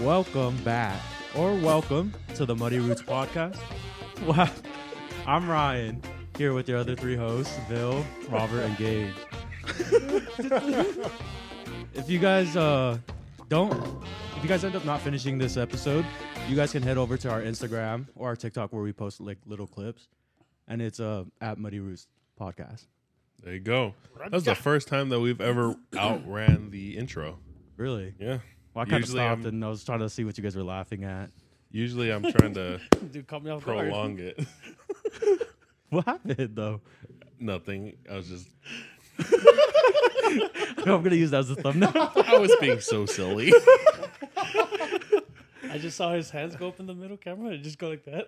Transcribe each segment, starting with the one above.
welcome back, or welcome to the Muddy Roots podcast. Wow, I'm Ryan here with your other three hosts, Bill, Robert, and Gage. if you guys uh, don't, if you guys end up not finishing this episode, you guys can head over to our Instagram or our TikTok where we post like little clips, and it's uh at Muddy Roots podcast. There you go. That was the first time that we've ever outran the intro. Really? Yeah. Well, I kind of Usually stopped I'm- and I was trying to see what you guys were laughing at. Usually I'm trying to Dude, caught me off guard. prolong it. What happened though? Nothing. I was just I'm gonna use that as a thumbnail. I was being so silly. I just saw his hands go up in the middle camera and just go like that.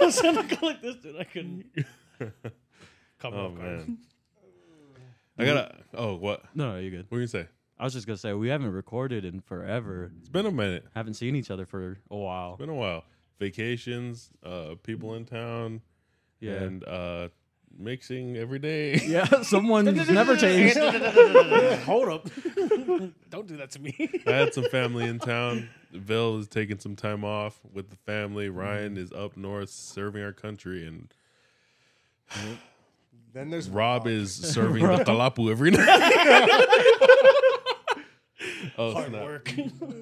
I was trying to go like this, dude. I couldn't. Caught me Oh off guard. man. I gotta oh what? no, no, you're good. What are you say? I was just gonna say we haven't recorded in forever. It's been a minute. Haven't seen each other for a while. It's been a while. Vacations, uh people in town, Yeah. and uh mixing every day. yeah, someone's never changed. Hold up. Don't do that to me. I had some family in town. Bill is taking some time off with the family. Ryan is up north serving our country, and Then there's Rob is serving the kalapu every night. Oh, Hard snap. work.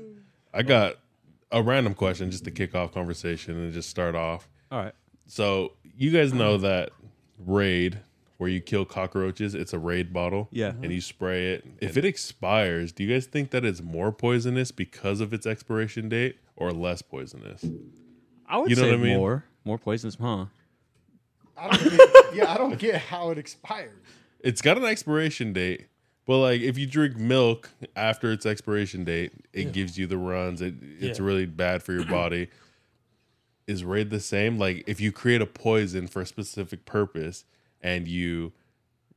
I got a random question just to kick off conversation and just start off. All right. So you guys know that raid where you kill cockroaches, it's a raid bottle. Yeah. And you spray it. If it expires, do you guys think that it's more poisonous because of its expiration date or less poisonous? I would You know say what I mean? more, more poisonous, huh? I don't get, yeah, I don't get how it expires. It's got an expiration date, but like if you drink milk after its expiration date, it gives you the runs. It it's Yeah. really bad for your body. Is raid the same? Like if you create a poison for a specific purpose and you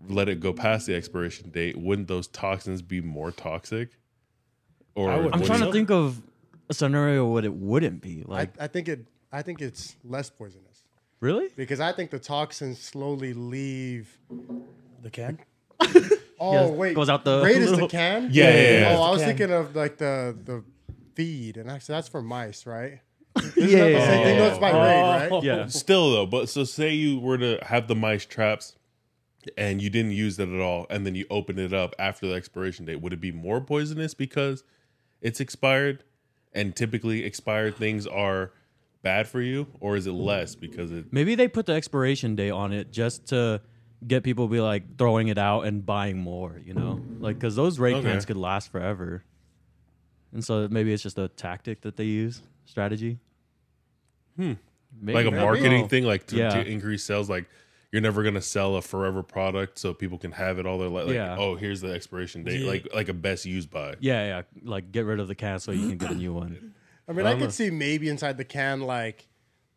let it go past the expiration date, wouldn't those toxins be more toxic? Or I would- I'm trying do to think of a scenario what it wouldn't be. Like, I, I think it. I think it's less poisonous really? because I think the toxins slowly leave. the can? Oh Yeah, wait, goes out the Raid is the can. Yeah, yeah, yeah. Oh, I was can. thinking of like the the feed, and actually that's for mice, right? Yeah, Isn't that the yeah, same thing? yeah, No, it's by raid, oh. right? Oh. Yeah. Still though, but so say you were to have the mice traps and you didn't use it at all, and then you open it up after the expiration date, would it be more poisonous because it's expired? And typically expired things are bad for you, or is it less because it Maybe they put the expiration date on it just to get people to be like throwing it out and buying more. You know, like because those raid Okay. cans could last forever. And so maybe it's just a tactic that they use, strategy. Hmm. like a marketing thing, like to, Yeah. to increase sales? Like you're never gonna sell a forever product so people can have it all their life. Like, Yeah. oh, here's the expiration date, Yeah. like like a best used by. Yeah, yeah. Like get rid of the can so you can get a new one. I mean, I, don't know. could see maybe inside the can like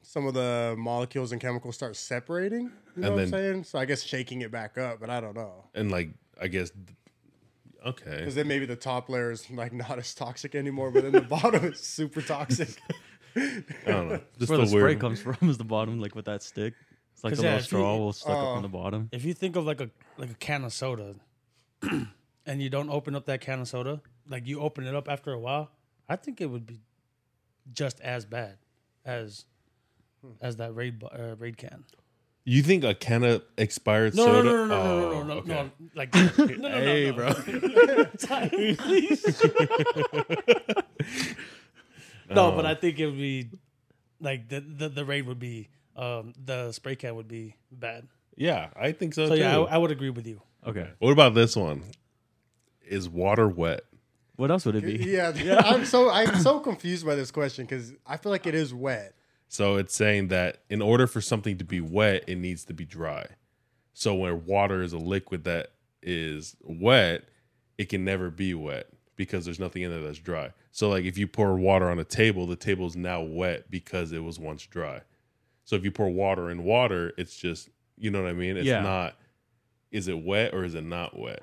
some of the molecules and chemicals start separating. You know And what I'm saying? So I guess shaking it back up, but I don't know. And like I guess, okay, Because then maybe the top layer is like not as toxic anymore, but then the bottom is super toxic. I don't know. Just Where the the spray weird. comes from is the bottom, like with that stick. It's like the yeah, little if you- straw will stuck up uh, on the bottom. If you think of like a like a can of soda, and you don't open up that can of soda, like you open it up after a while, I think it would be just as bad as as that raid bo- uh, raid can. You think a can of expired No, soda? no, no, no, no, Oh, no, no, no, okay. no, like no, no, no, Hey, no. bro. Time, please. no, but Oh. I think it would be like the the, the raid would be um, the spray can would be bad. Yeah, I think so, So too. yeah, I, I would agree with you. Okay. what about this one? Is water wet? What else would it be? yeah, I'm so I'm so confused by this question because I feel like it is wet. So it's saying that in order for something to be wet, it needs to be dry. So when water is a liquid that is wet, it can never be wet because there's nothing in there that's dry. So like if you pour water on a table, the table is now wet because it was once dry. So if you pour water in water, it's just you know what I mean? It's Yeah. not is it wet or is it not wet?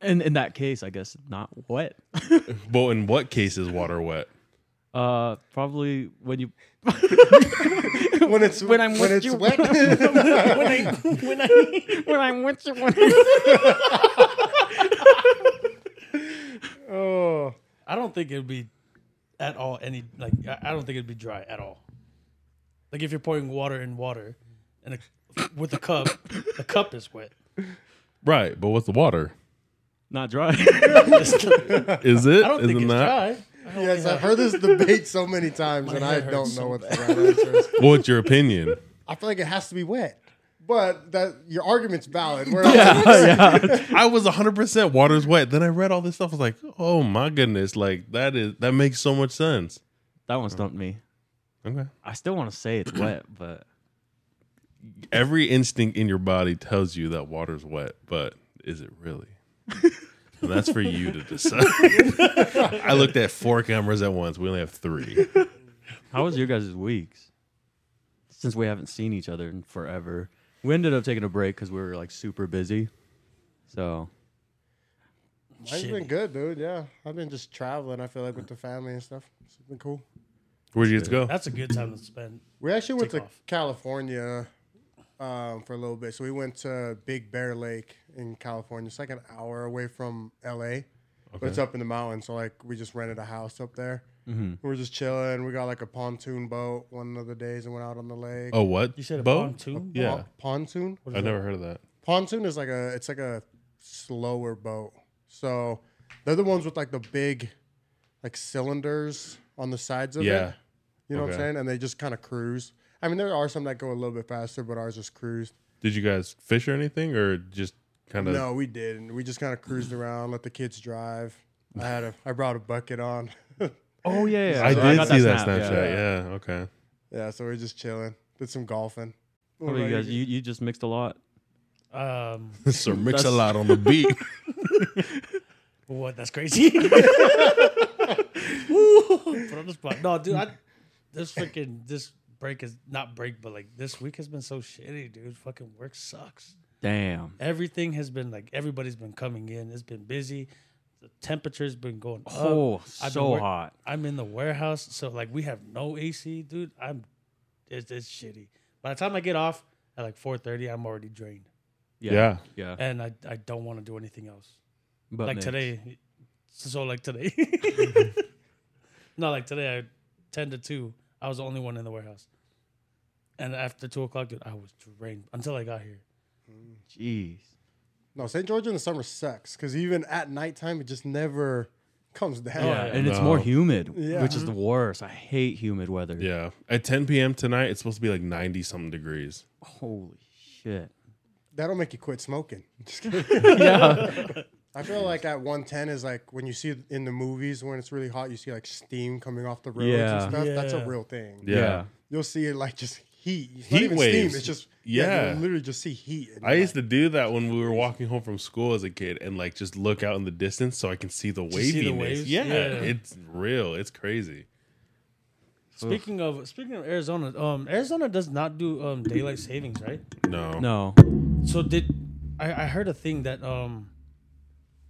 And in that case, I guess not wet. But in what case is water wet? Uh, probably when you When it's When I'm when with it's you. wet. when I when I when I'm with you. When oh, I don't think it'd be at all. Any like I I don't think it'd be dry at all. Like if you're pouring water in water, and a, with a cup, the cup is wet. Right, but what's the water? Not dry. Is it? I don't Is think it it's not? dry. I only Yes, I've heard this debate so many times, and I head don't hurts know so what the right answer is. What's your opinion? I feel like it has to be wet, but that your argument's valid. Where I was 100% water's wet. Then I read all this stuff. I was like, oh my goodness. Like, that is, that makes so much sense. that one stumped me. Okay. I still want to say it's wet, but Every instinct in your body tells you that water's wet, but is it really? And that's for you to decide. I looked at four cameras at once. We only have three. how was your guys' weeks? Since we haven't seen each other in forever, we ended up taking a break because we were like super busy. So Mine's been good, dude. Yeah, I've been just traveling. I feel like with the family and stuff. It's been cool. Where'd you get to go? That's a good time to spend. We actually went Take to off. California um, for a little bit. So we went to Big Bear Lake in California. It's like an hour away from LA, but it's up in the mountains. So like we just rented a house up there. Mm-hmm. We were just chilling. We got like a pontoon boat one of the days and went out on the lake. Oh, what? You said a Boat? pontoon? Yeah. Pon- pontoon. What is I that? never heard of that. Pontoon is like a it's like a slower boat. So they're the ones with like the big like cylinders on the sides of Yeah. it. You know what I'm Okay. saying? And they just kind of cruise. I mean, there are some that go a little bit faster, but ours just cruised. Did you guys fish or anything or just kind of? No, we didn't. We just kind of cruised around, let the kids drive. I had a, I brought a bucket on. oh yeah, yeah. I So did got see that snap, Snapchat. Yeah. Okay. yeah, so we are just chilling. Did some golfing. What about you guys? You you just mixed a lot. Um, so mix a lot on the beat. what? That's crazy. Woo, Put on the spot. No, dude. I, this freaking this break is not break, but like this week has been so shitty, dude. Fucking work sucks. Damn. Everything has been like everybody's been coming in. It's been busy. The temperature's been going up. Oh, I've been so work- hot. I'm in the warehouse, so like we have no AC, dude. I'm it's, it's shitty. By the time I get off at like 4:30, I'm already drained, Yeah. Yeah. yeah. and I I don't want to do anything else. But like mix. today, so like today, Not like today, I ten to two. I was the only one in the warehouse, and after two o'clock, dude, I was drained until I got here. Jeez. No, St. George in the summer sucks because even at nighttime, it just never comes down. Yeah, yeah. and it's more humid, Yeah. which is the mm-hmm. worst. I hate humid weather. Yeah. At 10 p.m. tonight, it's supposed to be like 90 something degrees. Holy shit. That'll make you quit smoking. Just kidding. yeah. I feel like at 110 is like when you see it in the movies when it's really hot, you see like steam coming off the roads Yeah. and stuff. That's a real thing. Yeah. Yeah. You'll see it like just heat. It's not Heat even waves. steam. It's just Yeah. you'll literally just see heat. I you're used to do that when we were walking home from school as a kid and like just look out in the distance so I can see the you see the waves? Yeah, Yeah. It's real. It's crazy. Speaking of speaking of Arizona, um, Arizona does not do um daylight savings, right? No. No. So did I, I heard a thing that um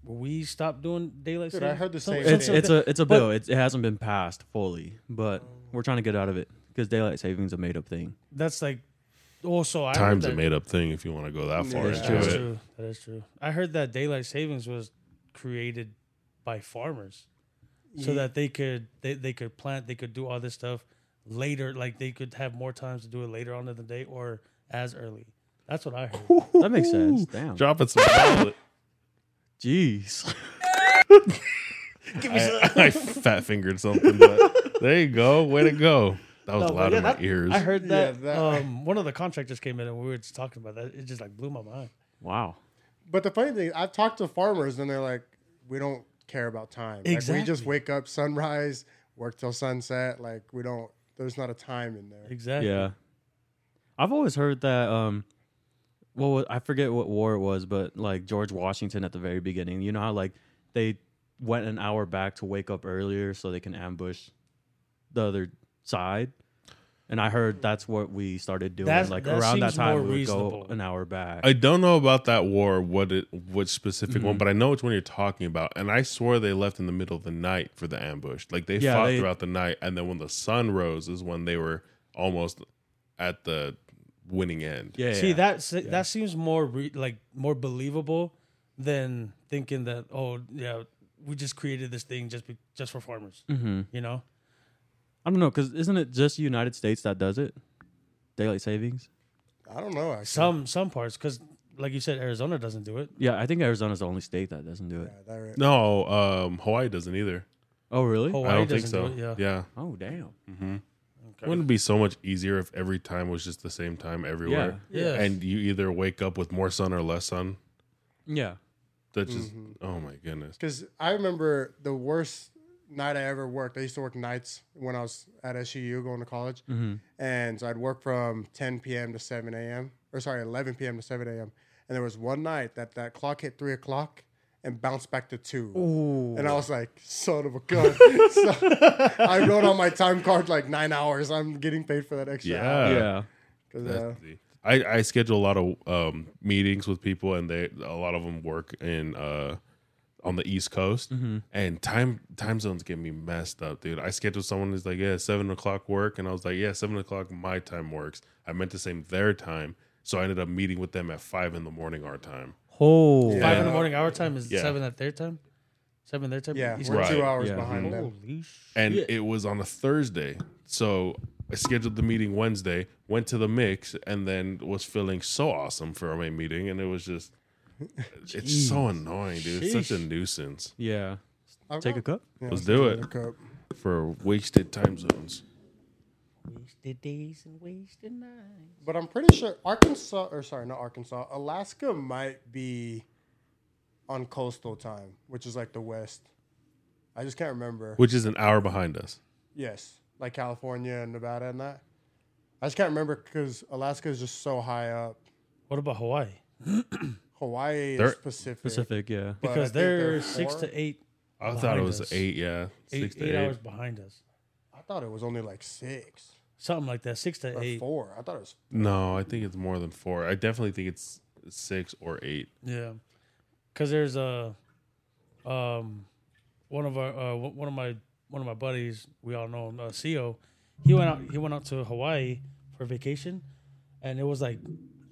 we stopped doing daylight Dude, savings? I heard the same some- It's thing. it's a it's a bill. It, it hasn't been passed fully, but we're trying to get out of it because daylight savings is a made up thing. that's like also I Time's heard a made up thing if you want to go that far Yeah. into That's it. true. That is true. I heard that daylight savings was created by farmers so that they could they, they could plant, they could do all this stuff later, like they could have more times to do it later on in the day or as early. That's what I heard. That makes sense. Damn. Dropping some knowledge. Jeez. give I, I fat fingered something, but there you go. Way to go. That was No, but loud yeah, in my that- ears. I heard Yeah, that, that- um, one of the contractors came in and we were just talking about that. It just like blew my mind. Wow. But the funny thing, I've talked to farmers and they're like, we don't care about time. Like we just Exactly. wake up sunrise, work till sunset. Like we don't. There's not a time in there. Exactly. Yeah. I've always heard that um well I forget what war it was, but like George Washington at the very beginning, you know how like they went an hour back to wake up earlier so they can ambush the other side. And I heard that's what we started doing. That's- like that around that time we would reasonable. go an hour back. I don't know about that war, what it, which specific Mm-hmm. one, but I know which one you're talking about. And I swore they left in the middle of the night for the ambush. Like they Yeah, fought they- throughout the night, and then when the sun rose is when they were almost at the winning end. yeah. See yeah. that se- that seems more re- like more believable than thinking that oh yeah we just created this thing just be- just for farmers. Mhm. You know, I don't know, because isn't it just United States that does it? Daylight savings. I don't know. Actually. Some some parts because like you said, Arizona doesn't do it. Yeah, I think Arizona's the only state that doesn't do Yeah, it. that right. No, um, Hawaii doesn't either. Oh, really? Hawaii I don't think doesn't so. do it, yeah. Oh, damn. hmm Okay. Wouldn't it be so much easier if every time was just the same time everywhere? Yeah. And you either wake up with more sun or less sun? Yeah. That just, Mhm. oh my goodness. Because I remember the worst night I ever worked. I used to work nights when I was at SUU going to college, Mm-hmm. and so I'd work from 10 p.m. to 7 a.m. or sorry, 11 p.m. to 7 a.m. And there was one night that that clock hit three o'clock and bounced back to two. Ooh. And I was like, son of a gun. so I wrote on my time card like nine hours. I'm getting paid for that extra Yeah. hour. yeah. 'Cause, That's uh, easy. I, I schedule a lot of um, meetings with people, and they a lot of them work in uh, on the East Coast, Mm-hmm. and time time zones get me messed up, dude. I scheduled someone who's like, yeah, seven o'clock work, and I was like, yeah, seven o'clock my time works. I meant to say their time, so I ended up meeting with them at five in the morning our time. Oh. Five in the morning our time is Yeah. seven at their time. Seven their time. yeah, Eastern we're Right. two hours Yeah. behind them. Holy and it was on a Thursday. So I scheduled the meeting Wednesday, went to the mix, and then was feeling so awesome for my meeting, and it was just. It's so annoying, dude. It's such a Sheesh. nuisance Yeah. I'll Take go. a cup. Yeah, Let's let's do it. a cup. for wasted time zones. Wasted days and wasted nights. But I'm pretty sure Arkansas, or sorry, not Arkansas, Alaska might be on coastal time, which is like the west. I just can't remember. Which is an hour behind us. Yes, like California and Nevada and that. I just can't remember because Alaska is just so high up. What about Hawaii? Hawaii They're- is Pacific. Pacific, yeah. but I Because think they're, they're six four. to eight. I thought it was us. eight, yeah. Eight, Six to eight eight. hours behind us. I thought it was only like six Something like that. Six to or eight. four. I thought it was. No, I think it's more than four. I definitely think it's six or eight. Yeah, because there's a, um, one of our uh, one one of my one of my buddies. We all know him, uh, Co. He went out. He went out to Hawaii for vacation, and it was like,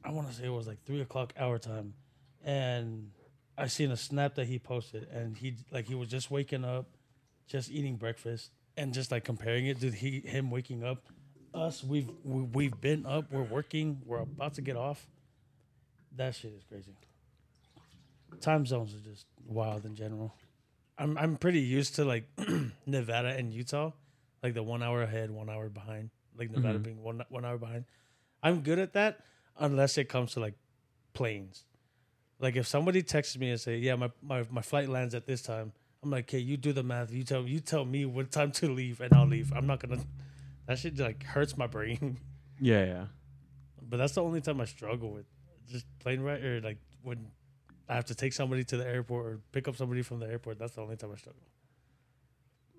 I want to say it was like three o'clock hour time, and I seen a snap that he posted, and he like he was just waking up, just eating breakfast, and just like comparing it to he him waking up. Us, we've we, we've been up, we're working, we're about to get off. That shit is crazy time zones are just wild in general. I'm I'm pretty used to like Nevada and Utah, like the one hour ahead, one hour behind. Like Nevada Mhm. being one one hour behind. I'm good at that unless it comes to like planes. Like if somebody texts me and say, "Yeah, my, my my flight lands at this time," I'm like, "Okay, you do the math. You tell you tell me what time to leave, and I'll leave. I'm not gonna." That shit like hurts my brain. Yeah, yeah. but that's the only time I struggle with just plane ride or like when I have to take somebody to the airport or pick up somebody from the airport. That's the only time I struggle.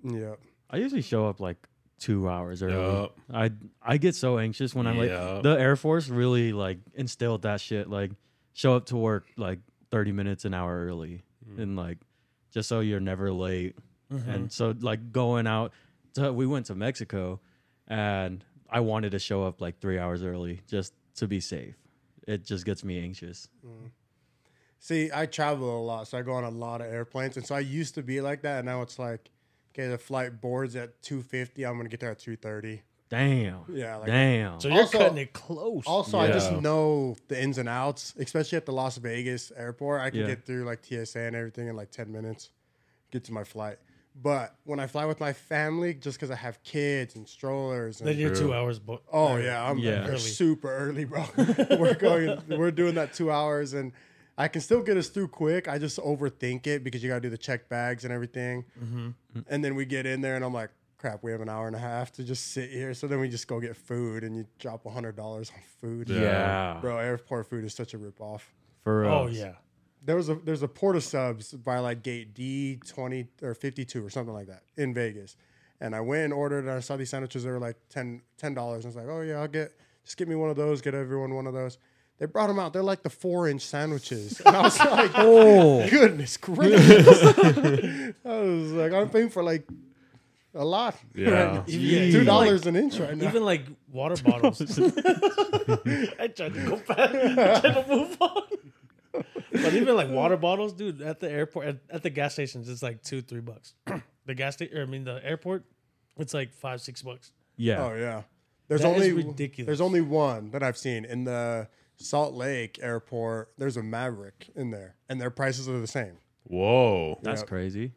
Yeah. I usually show up like two hours early. Yup. I I get so anxious when I'm like Yup. the Air Force really like instilled that shit. Like show up to work like thirty minutes an hour early, Mm. and like just so you're never late. Mm-hmm. And so like going out, to, we went to Mexico, and I wanted to show up like three hours early just to be safe. It just gets me anxious. See, I travel a lot, so I go on a lot of airplanes, and so I used to be like that, and now it's like, okay, the flight boards at two fifty. I'm gonna get there at two thirty. Damn. Yeah, like Damn. So you're Also- cutting it close. Also, I just know the ins and outs, especially at the Las Vegas airport. I can Yeah. get through like TSA and everything in like 10 minutes, get to my flight. But when I fly with my family, just because I have kids and strollers, and, then you're True. two hours. Bo- oh yeah, I'm Yeah. like, Early. super early, bro. we're going, we're doing that two hours, and I can still get us through quick. I just overthink it because you got to do the check bags and everything, mm-hmm. and then we get in there, and I'm like. Crap, we have an hour and a half to just sit here. So then we just go get food and you drop hundred dollars on food. Yeah. yeah. Bro, airport food is such a ripoff. For real. Oh yeah. There was a there's a Port of Subs by like gate D twenty or fifty two or something like that in Vegas, and I went and ordered. And I saw these sandwiches. They were like 10 dollars. I was like, oh yeah, I'll get just get me one of those. Get everyone one of those. They brought them out. They're like the four inch sandwiches, and I was like, Oh. goodness gracious! I was like, I'm paying for like a lot. Yeah. Even- Jeez. two dollars like- an inch right now. Even like water bottles. I tried to go back. I tried to move on. But even like water bottles, dude, at the airport, at, at the gas stations, it's like two, three bucks. the gas station, I mean, the airport, It's like five, six bucks. Yeah. Oh yeah. There's That is only ridiculous. There's only one that I've seen in the Salt Lake airport. There's a Maverick in there, and their prices are the same Whoa, That's Yep. crazy.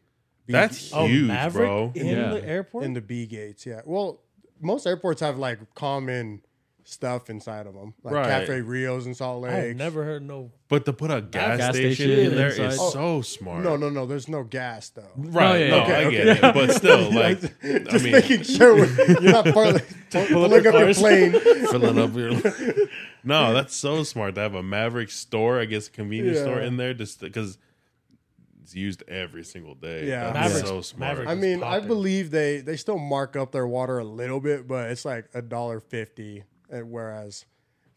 That's Oh, huge, Maverick bro. in Yeah. the airport. in the B gates. Yeah. Well, most airports have like common stuff inside of them, like Right. Cafe Rios in Salt I have Lake. never heard no. But to put a gas, gas station, station in there is inside. so oh, smart. No, no, no. There's no gas though. Right. Oh, yeah, no, yeah. I Okay, get it. But still, like, Just I mean, making sure you're not part of the, pull up pulling your up your plane. filling up your. no, that's so smart to have a Maverick store, I guess, a convenience Yeah. store in there, just because it's used every single day. Yeah. that's Maverick's- so smart. Maverick- I mean, I believe they they still mark up their water a little bit, but it's like a dollar fifty, eh, whereas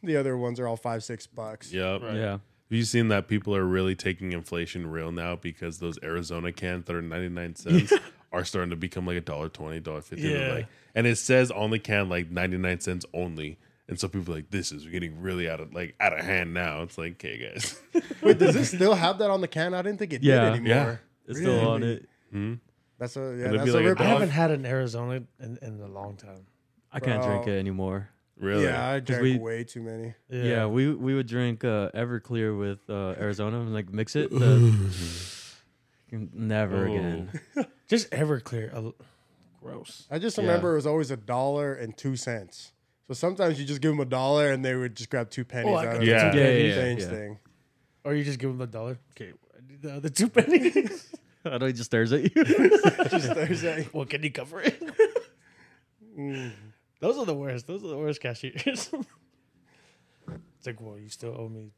the other ones are all five six bucks. Yep. Yeah. Have you seen that people are really taking inflation real now because those Arizona cans that are 99 cents are starting to become like a dollar twenty, dollar fifty. Yeah. Like, and it says on the can like 99 cents only. And so people are like, this is getting really out of like out of hand now. It's like, okay, guys. Wait, does this still have that on the can? I didn't think it Yeah. did Yeah. anymore. It's still on Really? it. That's a yeah. it'd be That's like a a rip I dog. haven't had an Arizona in, in a long time. I can't drink Bro. it anymore. really? Yeah, I drank we- way too many. Yeah, we we would drink uh, Everclear with uh, Arizona and like mix it. The, never Oh. again. just Everclear. Gross. I just Yeah. remember it was always a dollar and two cents. So sometimes you just give them a dollar and they would just grab two pennies Oh, I out got of Yeah. the Yeah, two yeah, yeah, change yeah. thing. Or you just give them a dollar. Okay, the other two pennies. I know he just stares at you. just Thursday. well, can you cover it? Mm. Those are the worst. Those are the worst cashiers. it's like, well, you still owe me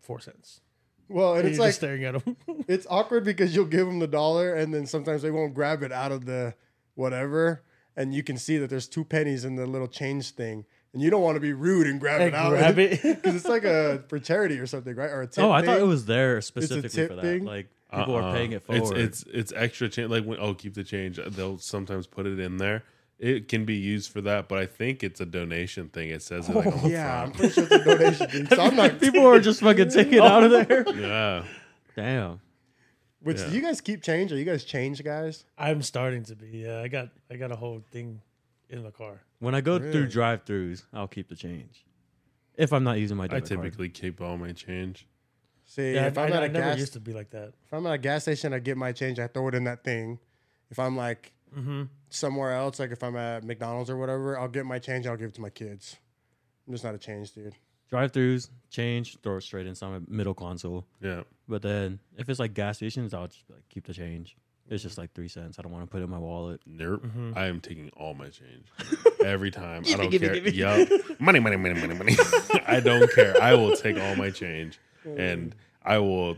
four cents. Well, and And it's you're like just staring at them. it's awkward because you'll give them the dollar and then sometimes they won't grab it out of the whatever, and you can see that there's two pennies in the little change thing, and you don't want to be rude and grab Hey, it out. grab it. because it's like a for charity or something, right? Or a tip oh, I thought it was there specifically tip for that. thing? Like people Uh-uh. are paying it It's forward. it's it's extra change. Like when oh, keep the change. They'll sometimes put it in there. It can be used for that, but I think it's a donation thing. It says it like on the oh, Yeah, I'm pretty sure it's a donation thing. So I'm not. people are just fucking taking it out of there. Yeah. Damn. Which Yeah. do you guys keep change? Are you guys change guys? I'm starting to be. Yeah, I got I got a whole thing in the car. When I go Really? through drive-throughs, I'll keep the change. If I'm not using my I debit card. typically keep all my change. See, Yeah, if I, I'm I, at I a never gas, used to be like that. if I'm at a gas station, I get my change. I throw it in that thing. If I'm like Mm-hmm. somewhere else, like if I'm at McDonald's or whatever, I'll get my change. I'll give it to my kids. I'm just not a change dude. Drive-throughs, change, throw it straight into my middle console. Yeah. But then if it's like gas stations, I'll just like keep the change. It's just like three cents. I don't want to put it in my wallet. Nope. Mm-hmm. I am taking all my change every time. I Gimme, don't gimme, care. gimme. Yup. Money, money, money, money, money. I don't care. I will take all my change, and I will.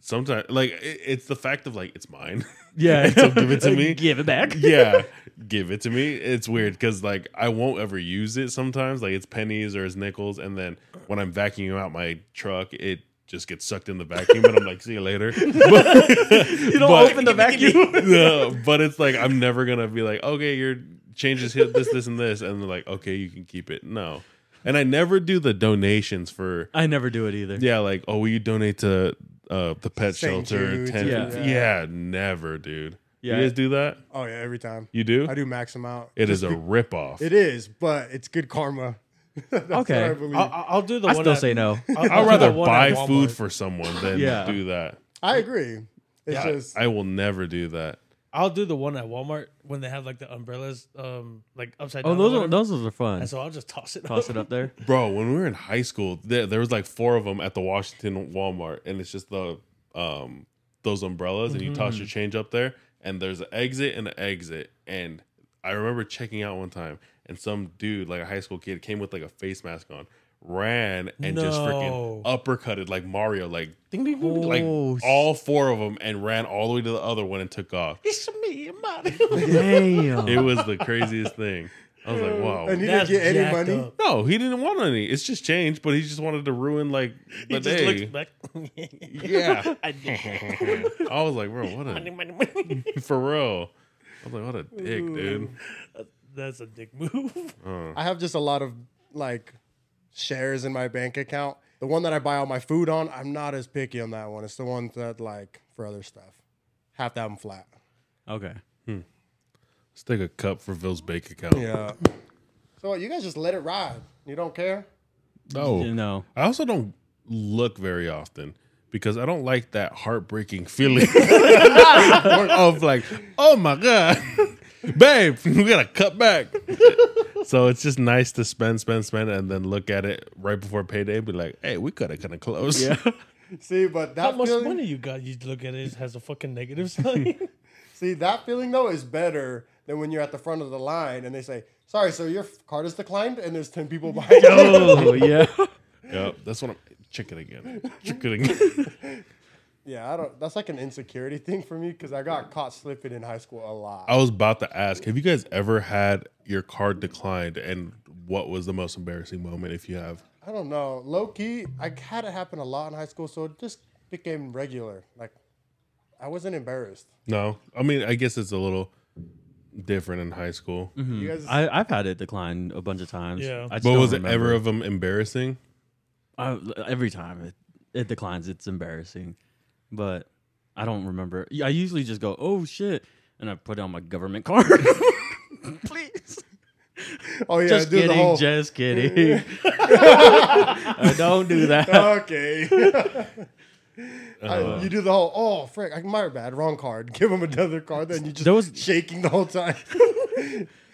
Sometimes, like it, it's the fact of like it's mine. Yeah. So give it to me. Give it back. yeah, give it to me. It's weird because like I won't ever use it. Sometimes, like it's pennies or it's nickels, and then when I'm vacuuming out my truck, it just gets sucked in the vacuum, and I'm like, see you later. But, You don't open the vacuum. Yeah, but it's like I'm never gonna be like, okay, your changes hit this, this, and this, and they're like, okay, you can keep it. No, and I never do the donations for. I never do it either. Yeah, like, oh, will you donate to uh, the pet St. shelter? Jude's, 10, yeah. yeah. never, dude. Yeah. You guys do that? Oh yeah, every time. You do? I do max them out. It is a ripoff. It is, but it's good karma. That's Okay. what I believe. I'll, I'll do the I one. still at- say no. I'll, I'd do rather the one buy Walmart. food for someone than Yeah. do that. I agree. It's Yeah, just I will never do that. I'll do the one at Walmart when they have like the umbrellas, um, like upside down. Oh, or those are whatever. those are fun. And so I'll just toss it. Toss up. it up there. Bro, when we were in high school, there, there was like four of them at the Washington Walmart, and it's just the um those umbrellas, and you toss your change up there, and there's an exit and an exit. And I remember checking out one time, and some dude, like a high school kid, came with like a face mask on, ran and just freaking No. uppercutted like Mario, like Ding ding ding. ding. like Oh, all four of them, and ran all the way to the other one and took off. It's me, Mario. Damn. It was the craziest thing. I was like, wow. and he didn't get any money. up. No, he didn't want any. It's just change, but he just wanted to ruin like the He day. looks back. Yeah. I. I was like, bro, what money, a money, money. for real. I was like, what a dick, dude. That's a dick move. Uh. I have just a lot of like shares in my bank account. The one that I buy all my food on, I'm not as picky on that one. It's the one that like for other stuff. Have to have them flat. Okay. Hmm. Let's take a cup for Phil's bank account. Yeah. So you guys just let it ride. You don't care? No. You know. I also don't look very often because I don't like that heartbreaking feeling of like, oh my god, babe, we gotta cut back. So it's just nice to spend, spend, spend, and then look at it right before payday, and be like, hey, we cut it kind of close. Yeah. See, but that How much feeling, money you got? You look at it, it has a fucking negative sign. See, that feeling though is better than when you're at the front of the line and they say, "Sorry, sir, your card is declined," and there's ten people behind you. Oh yeah. Yep, that's what I'm. Check it again. Check it again. Yeah, I don't. That's like an insecurity thing for me because I got caught slipping in high school a lot. I was about to ask, have you guys ever had your card declined, and what was the most embarrassing moment if you have? I don't know. Low key, I had it happen a lot in high school, so it just became regular. Like, I wasn't embarrassed. No, I mean, I guess it's a little different in high school. Mm-hmm. You guys, I, I've had it decline a bunch of times. Yeah. I just But don't was it ever of them embarrassing? I, every time it, it declines, it's embarrassing. But I don't remember. I usually just go, "Oh shit," and I put it on my government card. Please. oh yeah, just do the kidding. whole. Just kidding. I don't do that. okay. I- Uh, you do the whole. Oh, frick! I, my bad. Wrong card. Give him another card. Then you just There was- shaking the whole time.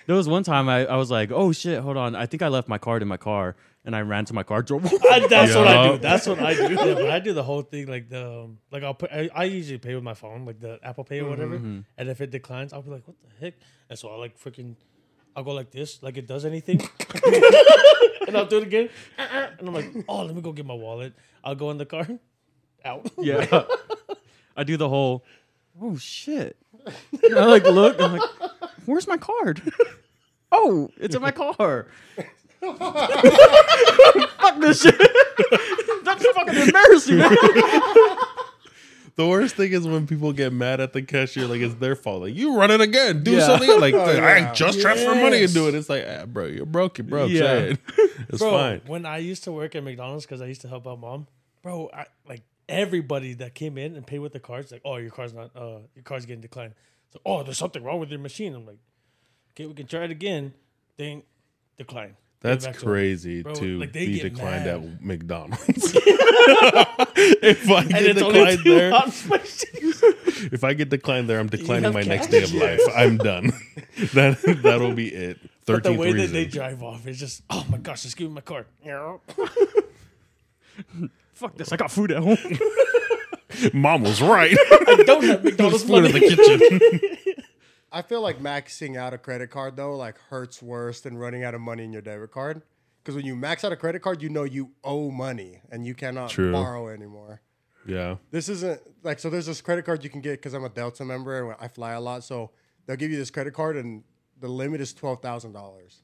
There was one time I, I was like, "Oh shit, hold on! I think I left my card in my car," and I ran to my car, drove. I, that's what I do. That's what I do. Yeah, but I do the whole thing like the um, like I'll put. I, I usually pay with my phone, like the Apple Pay or whatever. Mm-hmm. And if it declines, I'll be like, "What the heck?" And so I like freaking. I'll go like this, like it does anything, and I'll do it again. And I'm like, "Oh, let me go get my wallet." I'll go in the car, out. yeah, I do the whole. Oh shit! And I like look. I'm like, "Where's my card?" oh, it's in my car. Fuck this shit. That's fucking embarrassing. man. the worst thing is when people get mad at the cashier, like it's their fault. Like you run it again, do Yeah. something. Like Oh, yeah. I just transfer money Yes. and do it. It's like, ah, bro, you're broke. You're broke. Yeah. Say. It's Bro, fine. when I used to work at McDonald's because I used to help out mom, bro, I, like everybody that came in and paid with the cards, like, oh, your car's not, uh, your car's getting declined. So, oh, there's something wrong with your machine. I'm like, okay, we can try it again. Ding, decline. Give it That's back to 'em. crazy Bro, to like, they be declined mad. at McDonald's. if I get declined there, if I get declined there, I'm declining have my next day of life. I'm done. that that'll be it. But the Thirteenth way that they drive off is just, oh my gosh, just give me my card. Fuck this! I got food at home. Mom was right. I don't have There's McDonald's food money. in the kitchen. I feel like maxing out a credit card though, like hurts worse than running out of money in your debit card. Because when you max out a credit card, you know you owe money and you cannot True. borrow anymore. yeah. This isn't like so. There's this credit card you can get because I'm a Delta member and I fly a lot. So they'll give you this credit card and the limit is twelve thousand dollars.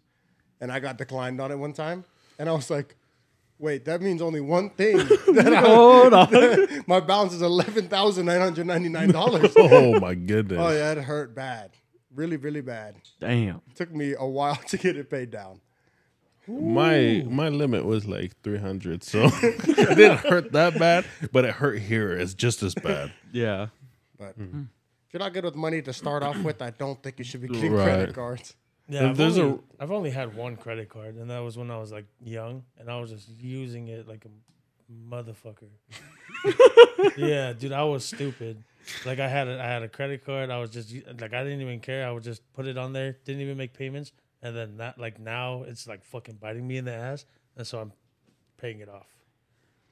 And I got declined on it one time, and I was like, "Wait, that means only one thing. that I, Hold on. my balance is eleven thousand nine hundred ninety nine dollars." Oh my goodness. Oh yeah, it hurt bad, really, really bad. Damn. It took me a while to get it paid down. My my limit was like 300, so it didn't hurt that bad, but it hurt here. It's just as bad. Yeah. But if you're not good with money to start off with, I don't think you should be getting Right. credit cards. Yeah, I've There's only, a- I've only had one credit card, and that was when I was like young, and I was just using it like a motherfucker. yeah, dude, I was stupid. Like I had a, I had a credit card. I was just like I didn't even care. I would just put it on there. Didn't even make payments, and then that like now it's like fucking biting me in the ass, and so I'm paying it off.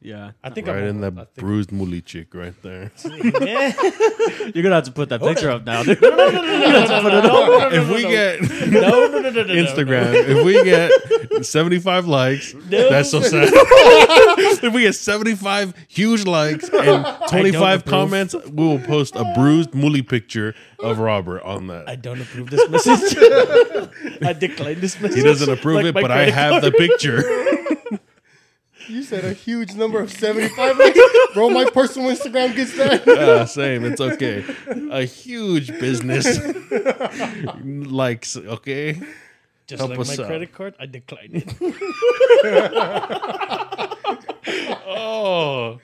Yeah. I think Right I'm in I that think- bruised muli chick right there. Yeah. You're gonna have to put that picture up now, dude. if we get no, no, no, no, no, no, Instagram, if we get 75 likes, that's so sad. if we get 75 huge likes and 25 approve. comments, we will post a bruised muli picture of Robert on that. I don't approve this message. I decline this message. He doesn't approve Like it, my but I credit have the picture. You said a huge number of 75 likes. Bro, my personal Instagram gets that. Uh, same, it's okay. A huge business likes, okay? Just Help like us my out. credit card, I decline it. Oh,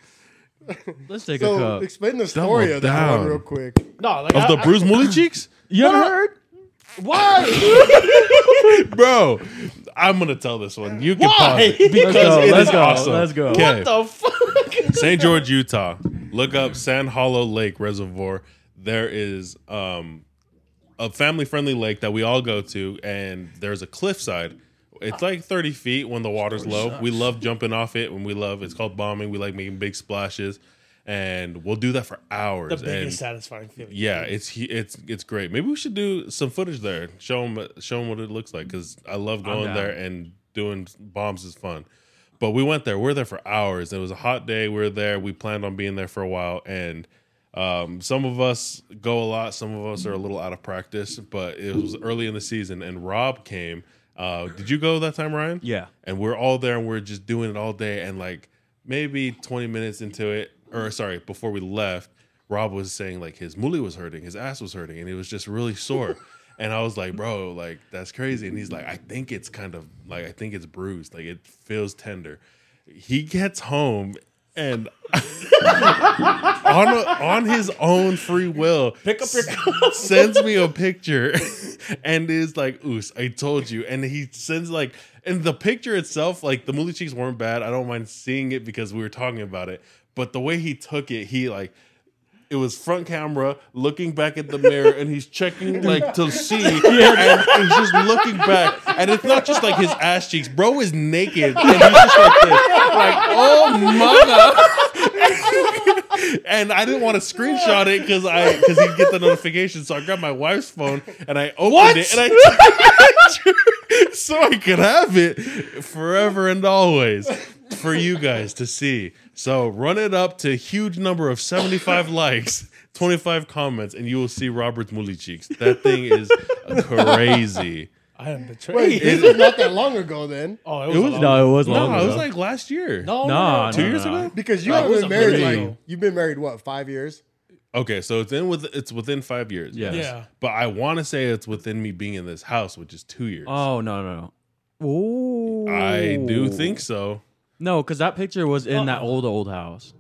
Let's take a So cup. explain the story Double of that one real quick. no, like of I- the I- bruised muli cheeks? You ever heard? Why? bro. I'm gonna tell this one. You can Why? pause it because go, it let's is go, awesome. let's go. Okay. What the fuck? St. George, Utah. Look up Sand Hollow Lake Reservoir. There is um, a family friendly lake that we all go to, and there's a cliffside. It's like 30 feet when the water's low. We love jumping off it when we love it's called bombing. We like making big splashes, and we'll do that for hours. The biggest and satisfying feeling. yeah, it's it's it's great. Maybe we should do some footage there. Show them show them what it looks like because I love going there and doing bombs is fun. But we went there. We are there for hours. It was a hot day. We were there. We planned on being there for a while, and um, some of us go a lot. Some of us are a little out of practice. But it was early in the season, and Rob came. Uh, did you go that time, Ryan? Yeah. and we're all there and we're just doing it all day and like maybe 20 minutes into it or sorry before we left rob was saying like his muli was hurting his ass was hurting and it was just really sore and i was like bro like that's crazy and he's like i think it's kind of like i think it's bruised like it feels tender he gets home and on on his own free will Pick up your sends me a picture and is like, "Oos, I told you." And he sends like, and the picture itself, like the muli cheeks weren't bad. I don't mind seeing it because we were talking about it. But the way he took it, he like. It was front camera looking back at the mirror and he's checking like to see and he's just looking back and it's not just like his ass cheeks bro is naked and he's just like this like oh mama and I didn't want to screenshot it because I because he'd get the notification. So I grabbed my wife's phone and I opened What? it and I took a picture so I could have it forever and always for you guys to see. So run it up to a huge number of seventy five likes. 25 comments and you will see Robert's Muli cheeks. That thing is crazy. I am betrayed. Wait, this is not that long ago then. oh, It was a long- No, it was No, long it was like last year. no, Nah, no, Two no, years no. ago? Because you it haven't been married really- like you've been married what five years? Okay, so it's in with it's within five years. Yes. Yeah. But I want to say it's within me being in this house, which is two years. Oh no no no. Ooh. I do think so. No, because that picture was in that old old house.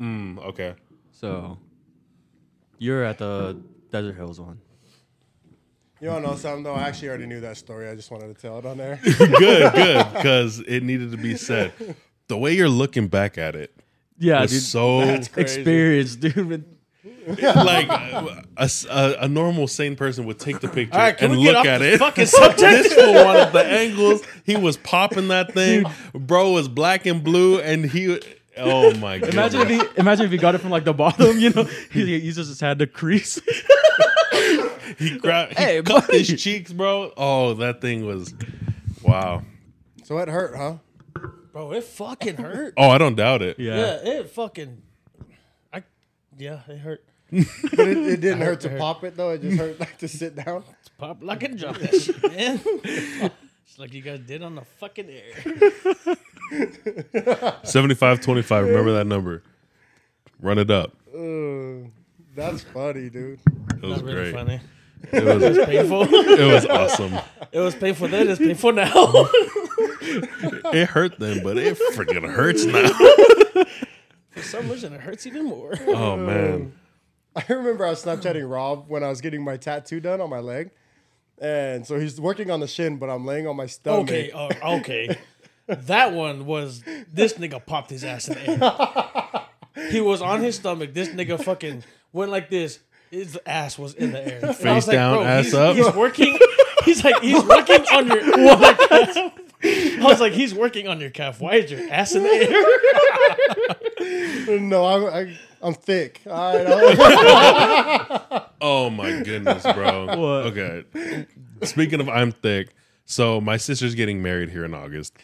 Mm, okay. So you're at the Desert Hills one. You want to know something though? I actually already knew that story. I just wanted to tell it on there. good, good, because it needed to be said. The way you're looking back at it Yeah, was dude. so That's crazy. experience, dude. like a, a- a normal sane person would take the picture All right, can and look at it. fucking subject? this fool wanted the angles. He was popping that thing. Bro was black and blue, and he. Oh my god! Imagine if he imagine if he got it from like the bottom, you know, he, he uses his hand to crease. he grabbed. He Hey, cut buddy. his cheeks, bro. Oh, that thing was. Wow. so it hurt, huh? Bro, it fucking hurt. Oh, I don't doubt it. Yeah. Yeah, it fucking. I, yeah, it hurt. But it, it didn't hurt to hurt. pop it though. It just hurt like to sit down. It's Pop like a drop that shit, man. It's like you guys did on the fucking air. 75 25. Remember that number. Run it up. Uh, that's funny, dude. It was Not really great. funny. It was, Painful. it was awesome. it was painful then. It's painful now. It hurt then, but it freaking hurts now. For some reason, it hurts even more. Oh, man. I remember I was Snapchatting Rob when I was getting my tattoo done on my leg. And so he's working on the shin, but I'm laying on my stomach. Okay, uh, okay. That one was this nigga popped his ass in the air. He was on his stomach. This nigga fucking went like this. His ass was in the air. And Face like, down, bro, ass he's, up. He's working. He's like he's working on your calf. I was like, he's working on your calf. Why is your ass in the air? No, I'm, I, I'm thick. All right, Oh my goodness, bro. What? Okay. Speaking of I'm thick, so my sister's getting married here in August.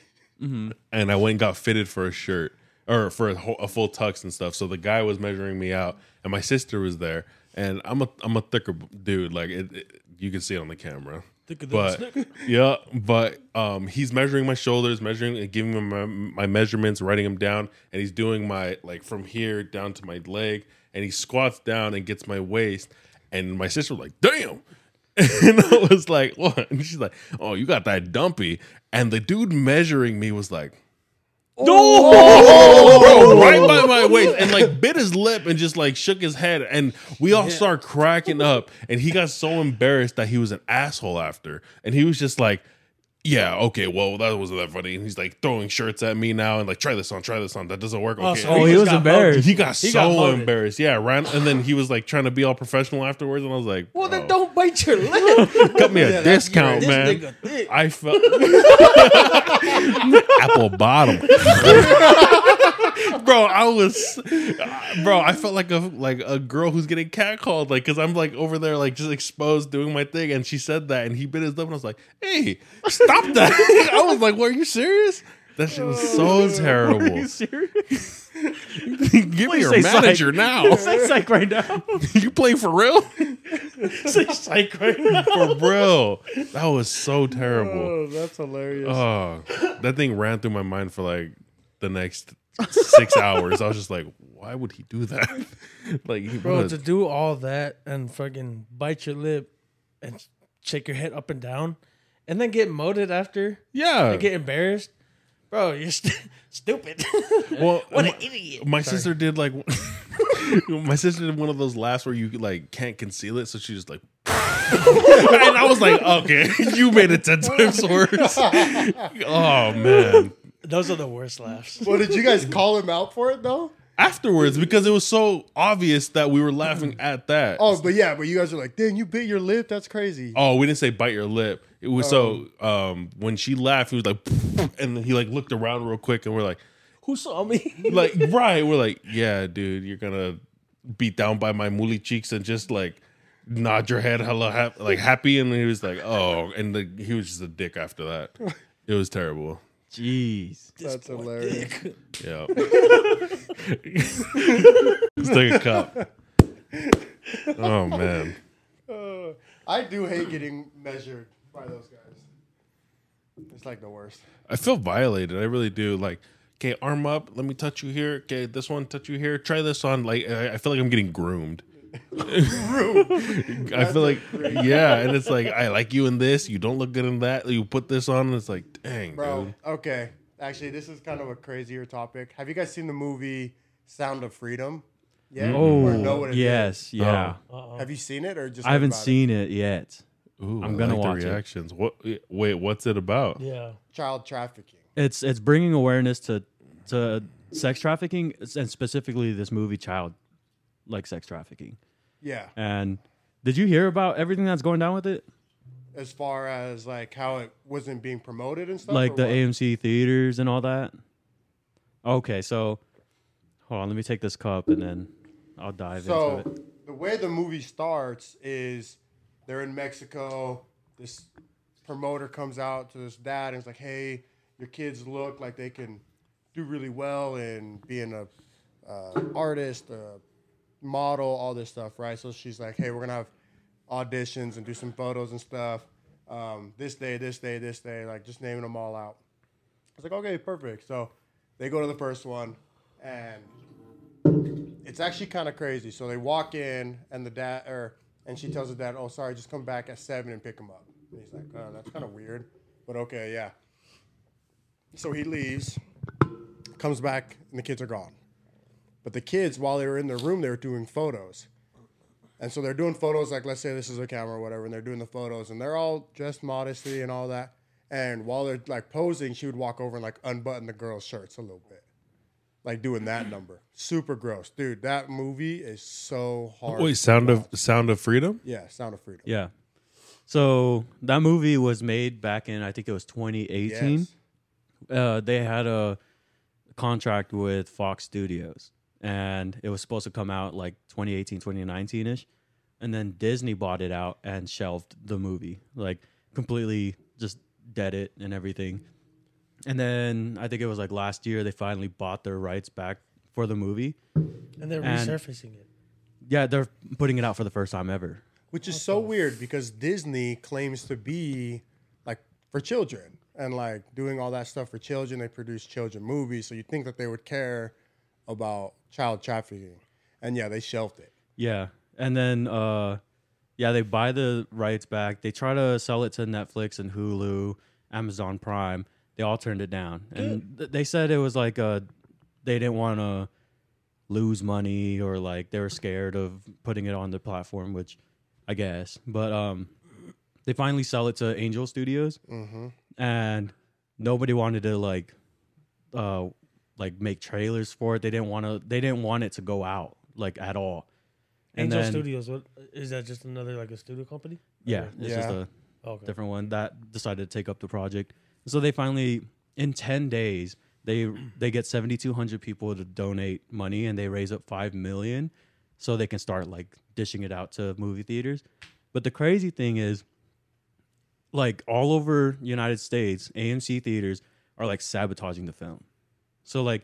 Mm-hmm. And I went and got fitted for a shirt or for a, whole, a full tux and stuff. So the guy was measuring me out and my sister was there. And I'm a I'm a thicker dude. Like it, it- you can see it on the camera. Thicker than a But yeah, but um, he's measuring my shoulders, measuring and giving him my, my measurements, writing them down, and he's doing my like from here down to my leg, and he squats down and gets my waist, and my sister was like, "Damn." And I was like, "What?" And she's like, "Oh, you got that dumpy." And the dude measuring me was like, Oh. bro, oh. right by my waist, and like bit his lip and just like shook his head, and we all start cracking up, and he got so embarrassed that he was an asshole after, and he was just like. Yeah, okay, well, that wasn't that funny. And he's like throwing shirts at me now and like, try this on, try this on. That doesn't work. Oh, okay. so Oh, he just was embarrassed. voted. He got He so got embarrassed. Yeah, ran and then he was like trying to be all professional afterwards, and I was like, Well, then oh, don't bite your lip. cut me a Yeah, discount, This man. nigga. I felt apple bottom, bro. I was, bro. I felt like a like a girl who's getting catcalled, like because I'm like over there, like just exposed doing my thing, and she said that, and he bit his lip, and I was like, hey, stop that. I was like, were you serious? That shit was so terrible. Are you serious? Give me your say psych. manager now. Say psych right now. you play for real? Say psych right now. For real. That was so terrible. Oh, that's hilarious. Oh, that thing ran through my mind for like the next six hours. I was just like, why would he do that? like, he Bro, was- to do all that and fucking bite your lip and shake your head up and down and then get moted after yeah. and get embarrassed. Bro, you're st- stupid. well, what my, an idiot. my Sorry. sister did like, my sister did one of those laughs where you like can't conceal it, so she just like, and I was like, okay, you made it ten times worse. oh man. Those are the worst laughs. well, did you guys call him out for it though? Afterwards, because it was so obvious that we were laughing at that. Oh, but yeah, but you guys are like, "Dang, you bit your lip. That's crazy." Oh, we didn't say bite your lip. It was so um when she laughed, he was like, and then he like looked around real quick, and we're like, Who saw me? like right, we're like, yeah, dude, you're gonna beat down by my muli cheeks and just like nod your head hella hap- like happy, and he was like, oh, and the, he was just a dick after that. It was terrible. Jeez. That's hilarious. Yeah. Let's take a cup. Oh man. Uh, I do hate getting measured by those guys. It's like the worst. I feel violated. I really do. Like, okay, arm up. Let me touch you here. Okay, this one, touch you here. Try this on. Like, I I feel like I'm getting groomed. I feel like, yeah, and it's like I like you in this. You don't look good in that. You put this on, and it's like, dang, Bro, dude. okay. Actually, this is kind of a crazier topic. Have you guys seen the movie Sound of Freedom? Yeah. Mm. Oh, Or know what it is? yes, yeah. Oh. Uh-uh. Have you seen it or just? I haven't about it? seen it yet. Ooh, I'm gonna like watch the it. reactions. What? Wait, what's it about? yeah. child trafficking. It's it's bringing awareness to to sex trafficking and specifically this movie Child, like sex trafficking. Yeah. And did you hear about everything that's going down with it? As far as like how it wasn't being promoted and stuff. like the what? AMC theaters and all that. Okay, so hold on, let me take this cup and then I'll dive So into it. the way the movie starts is they're in Mexico. This promoter comes out to this dad and is like, "Hey, your kids look like they can do really well in being a uh, artist, a model, all this stuff, right?" So she's like, "Hey, we're gonna have auditions and do some photos and stuff. Um, this day, this day, this day, like just naming them all out." I was like, "Okay, perfect." So they go to the first one, and it's actually kind of crazy. So they walk in, and the dad, or and she tells the dad, "Oh, sorry, just come back at seven and pick him up." And he's like, "Oh, that's kind of weird, but okay, yeah." So he leaves, comes back, and the kids are gone. But the kids, while they were in their room, they were doing photos. And so they're doing photos, like let's say this is a camera or whatever, and they're doing the photos, and they're all dressed modestly and all that. And while they're like posing, she would walk over and like unbutton the girls' shirts a little bit, like doing that number. Super gross, dude. That movie is so hard. Wait, Sound of watch. Sound of Freedom. yeah, Sound of Freedom. Yeah. So that movie was made back in I think it was 2018. Yes. Uh, they had a contract with Fox Studios and it was supposed to come out like 2018 2019ish and then Disney bought it out and shelved the movie like completely just dead it and everything. And then I think it was like last year they finally bought their rights back for the movie. And they're And- resurfacing it. Yeah, they're putting it out for the first time ever. Which is so weird because Disney claims to be like for children and like doing all that stuff for children. They produce children movies, so you think that they would care about child trafficking. And yeah, they shelved it. Yeah. And then uh yeah, they buy the rights back. They try to sell it to Netflix and Hulu, Amazon Prime. They all turned it down, and th- they said it was like uh they didn't want to lose money or like they were scared of putting it on the platform, which I guess. But um, they finally sell it to Angel Studios, and nobody wanted to like uh like make trailers for it. They didn't want to. They didn't want it to go out like at all. And Angel then- Studios. What is that? Just another like a studio company? Yeah, it's just Yeah. a oh, Okay. different one that decided to take up the project. So they finally, in ten days, they they get seventy two hundred people to donate money, and they raise up five million, so they can start like dishing it out to movie theaters. But the crazy thing is, like all over United States, AMC theaters are like sabotaging the film. So like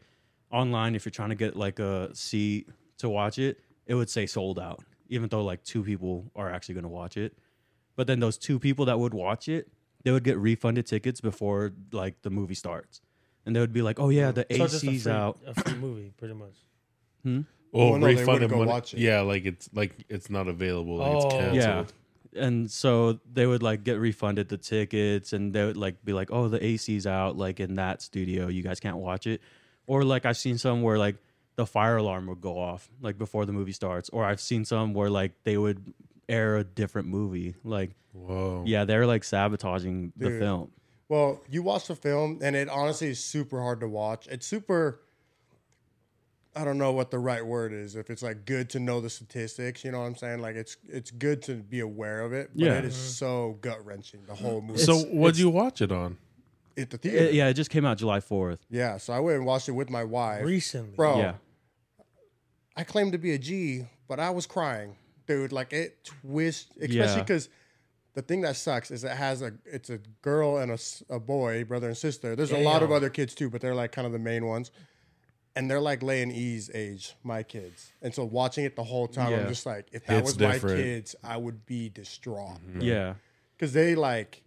online, if you're trying to get like a seat to watch it, it would say sold out, even though like two people are actually going to watch it. But then those two people that would watch it, they would get refunded tickets before like the movie starts, and they would be like, "Oh yeah, the So just a free, out." a free movie, pretty much. Hmm? Well, Well, no, they refunded wouldn't go money. watch it. Yeah, like it's like it's not available. Like Oh. it's canceled. Yeah. And so they would like get refunded the tickets and they would like be like, oh, the AC's out like in that studio. You guys can't watch it. Or like I've seen some where like the fire alarm would go off like before the movie starts. Or I've seen some where like they would air a different movie. Like, Whoa. yeah, they're like sabotaging the film. Well, you watch the film, and it honestly is super hard to watch. It's super. I don't know what the right word is. If it's like good to know the statistics, you know what I'm saying? Like it's it's good to be aware of it, but Yeah. it is mm-hmm. so gut wrenching. The whole movie. So what'd you watch it on? At the theater, It- yeah, it just came out July 4th. yeah. So I went and watched it with my wife, Recently, bro. Yeah. I claim to be a G, but I was crying, dude. Like it twist, especially Yeah. because the thing that sucks is it has a it's a girl and a, a boy, brother and sister. There's a lot of other kids too, but they're like kind of the main ones, and they're like laying E's age, my kids. And so watching it the whole time, I'm just like, if that Hits was my kids, I would be distraught Yeah. Mm-hmm. because they like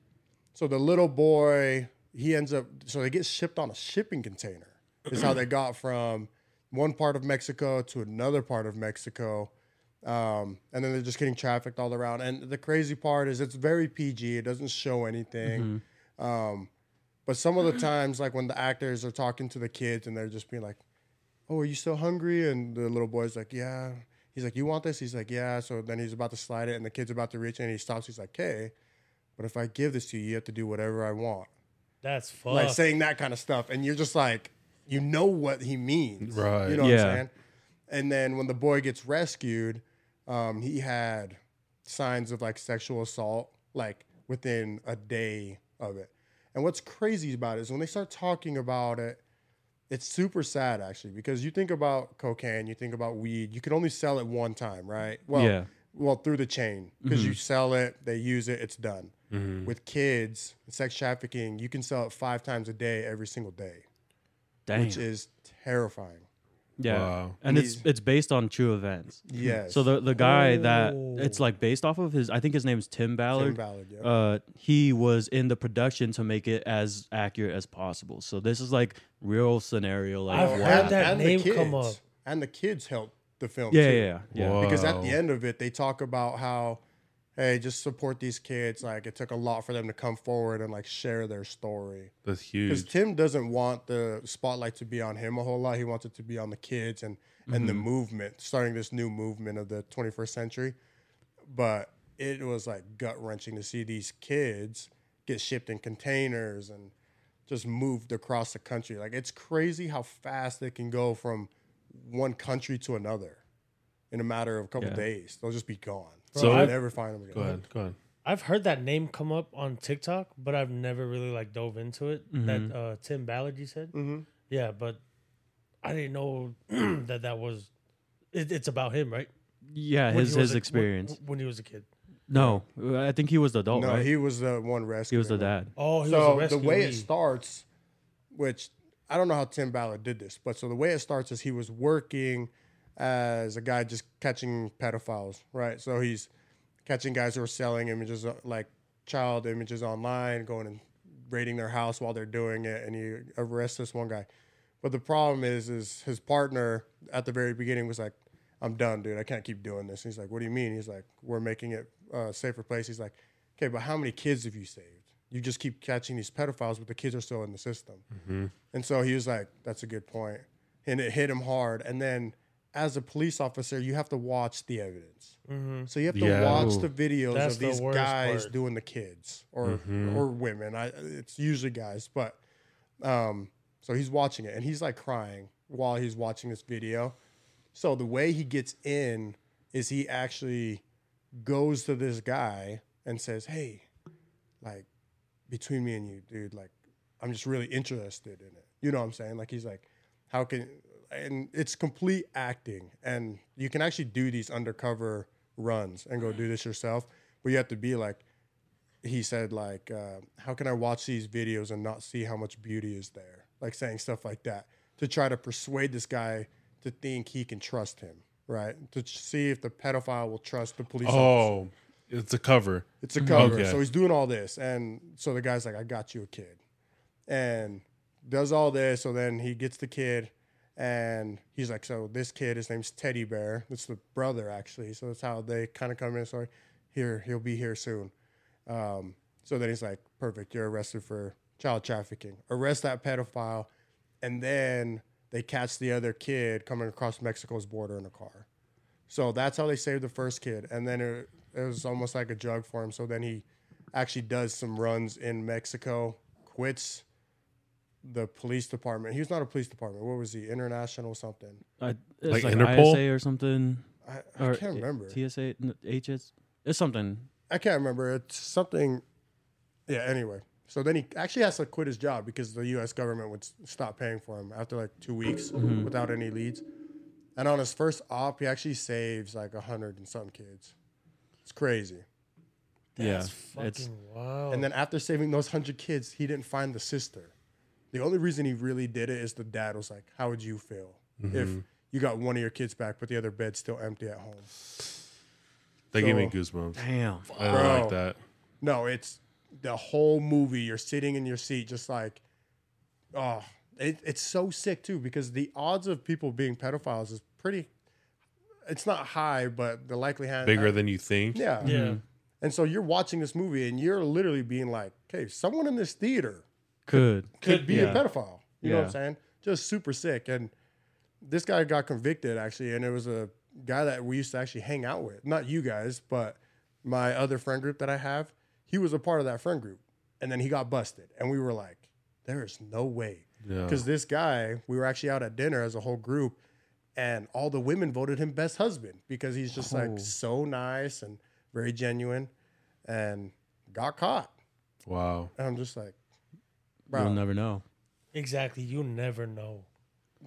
so the little boy he ends up so they get shipped on a shipping container. Is how they got from one part of mexico to another part of mexico. Um, and then they're just getting trafficked all around. And the crazy part is it's very pg it doesn't show anything. Um, but some of the times like when the actors are talking to the kids and they're just being like oh are you still hungry? And the little boy's like yeah. He's like you want this? He's like yeah. So then he's about to slide it and the kid's about to reach and he stops. He's like hey but if I give this to you, you have to do whatever I want. That's fuck. Like saying that kind of stuff. And you're just like, you know what he means. Right. You know what I'm saying? And then when the boy gets rescued, um, he had signs of like sexual assault, like within a day of it. And what's crazy about it is when they start talking about it, it's super sad actually, because you think about cocaine, you think about weed, you can only sell it one time, right? Well, Yeah. well through the chain because you sell it, they use it, it's done. With kids, sex trafficking, you can sell it five times a day, every single day, Dang. which is terrifying. yeah. Wow. And And it's it's based on true events. Yes. So the the guy that Oh. it's like based off of his I think his name is Tim Ballard. Tim Ballard, yeah. Uh he was in the production to make it as accurate as possible. So this is like real scenario like I've what heard that the name kids, come up. and the kids helped the film. Yeah, too. yeah, yeah. yeah. Because at the end of it, they talk about how, hey, just support these kids. Like it took a lot for them to come forward and like share their story. That's huge. Because. Tim doesn't want the spotlight to be on him a whole lot. He wants it to be on the kids and and the mm-hmm. movement, starting this new movement of the 21st century. But it was like gut wrenching to see these kids get shipped in containers and just moved across the country. Like it's crazy how fast they can go from one country to another in a matter of a couple Yeah. days. They'll just be gone. So So I- I'll never find them again. Go ahead. Go ahead. I've heard that name come up on TikTok, but I've never really like dove into it. That uh, Tim Ballard, you said, hmm yeah, but I didn't know that that was. It, it's about him, right? Yeah, When his his a- experience. when, when he was a kid. No, I think he was the adult, No, right? he was the one rescue. he was the dad. Oh, he so was the way it starts, which I don't know how Tim Ballard did this, but so the way it starts is he was working as a guy just catching pedophiles, right? So he's catching guys who are selling images uh, like child images online, going and raiding their house while they're doing it, and he arrests this one guy. But the problem is, is his partner at the very beginning was like, "I'm done, dude. I can't keep doing this." he's like, "What do you mean?" He's like, "We're making it a safer place." He's like, "Okay, but how many kids have you saved?" you just keep catching these pedophiles, but the kids are still in the system. Mm-hmm. And so he was like, "That's a good point," and it hit him hard. And then, as a police officer, you have to watch the evidence. So you have to Yeah. watch the videos That's of these worst guys part. doing the kids or Mm-hmm. or women. I, it's usually guys, but um, so he's watching it and he's like crying while he's watching this video. So the way he gets in is he actually goes to this guy and says, "Hey, like between me and you, dude, like I'm just really interested in it." You know what I'm saying? Like he's like, "How can?" And it's complete acting, and you can actually do these undercover runs and go do this yourself, but you have to be like. He said, like, uh, how can I watch these videos and not see how much beauty is there? Like saying stuff like that to try to persuade this guy to think he can trust him, right? To see if the pedophile will trust the police officer. Oh, it's a cover. It's a cover. Okay. So he's doing all this. And so the guy's like, I got you a kid. And does all this. So then he gets the kid and he's like, So this kid, his name's Teddy Bear. It's the brother, actually. So that's how they kind of come in. So here, he'll be here soon. Um, so then he's like, Perfect. You're arrested for child trafficking. Arrest that pedophile. And then they catch the other kid coming across Mexico's border in a car. So that's how they saved the first kid. And then it, it was almost like a drug for him. So then he actually does some runs in Mexico, quits the police department. He was not a police department. What was he? International something. I, it's Like like, Interpol? ISA or something. I, I Or can't remember. TSA, n- HS. It's something. I can't remember. It's something. Yeah. Anyway, so then he actually has to quit his job because the U.S. government would stop paying for him after like two weeks mm-hmm. without any leads. And on his first op, he actually saves like a hundred and some kids. It's crazy. yeah, Fucking it's wow. And then after saving those hundred kids, he didn't find the sister. The only reason he really did it is the dad was like, "How would you feel if mm-hmm. you got one of your kids back, but the other bed's still empty at home?" They gave me goosebumps. damn. I don't Bro. like that. No, it's the whole movie. You're sitting in your seat, just like, oh, it, it's so sick too because the odds of people being pedophiles is pretty. It's not high, but the likelihood Bigger uh, than you think. yeah, yeah. Mm-hmm. And so you're watching this movie and you're literally being like, "Okay, someone in this theater Could. could be yeah. a pedophile. You know what I'm saying? Just super sick. And this guy got convicted actually, and it was a guy that we used to actually hang out with. Not you guys, but my other friend group that I have. He was a part of that friend group, and then he got busted, and we were like, "There is no way," Yeah. because this guy, we were actually out at dinner as a whole group, and all the women voted him best husband because he's just Oh. like so nice and very genuine, and got caught. Wow. And I'm just like, bro, You'll never know. Exactly. You never know.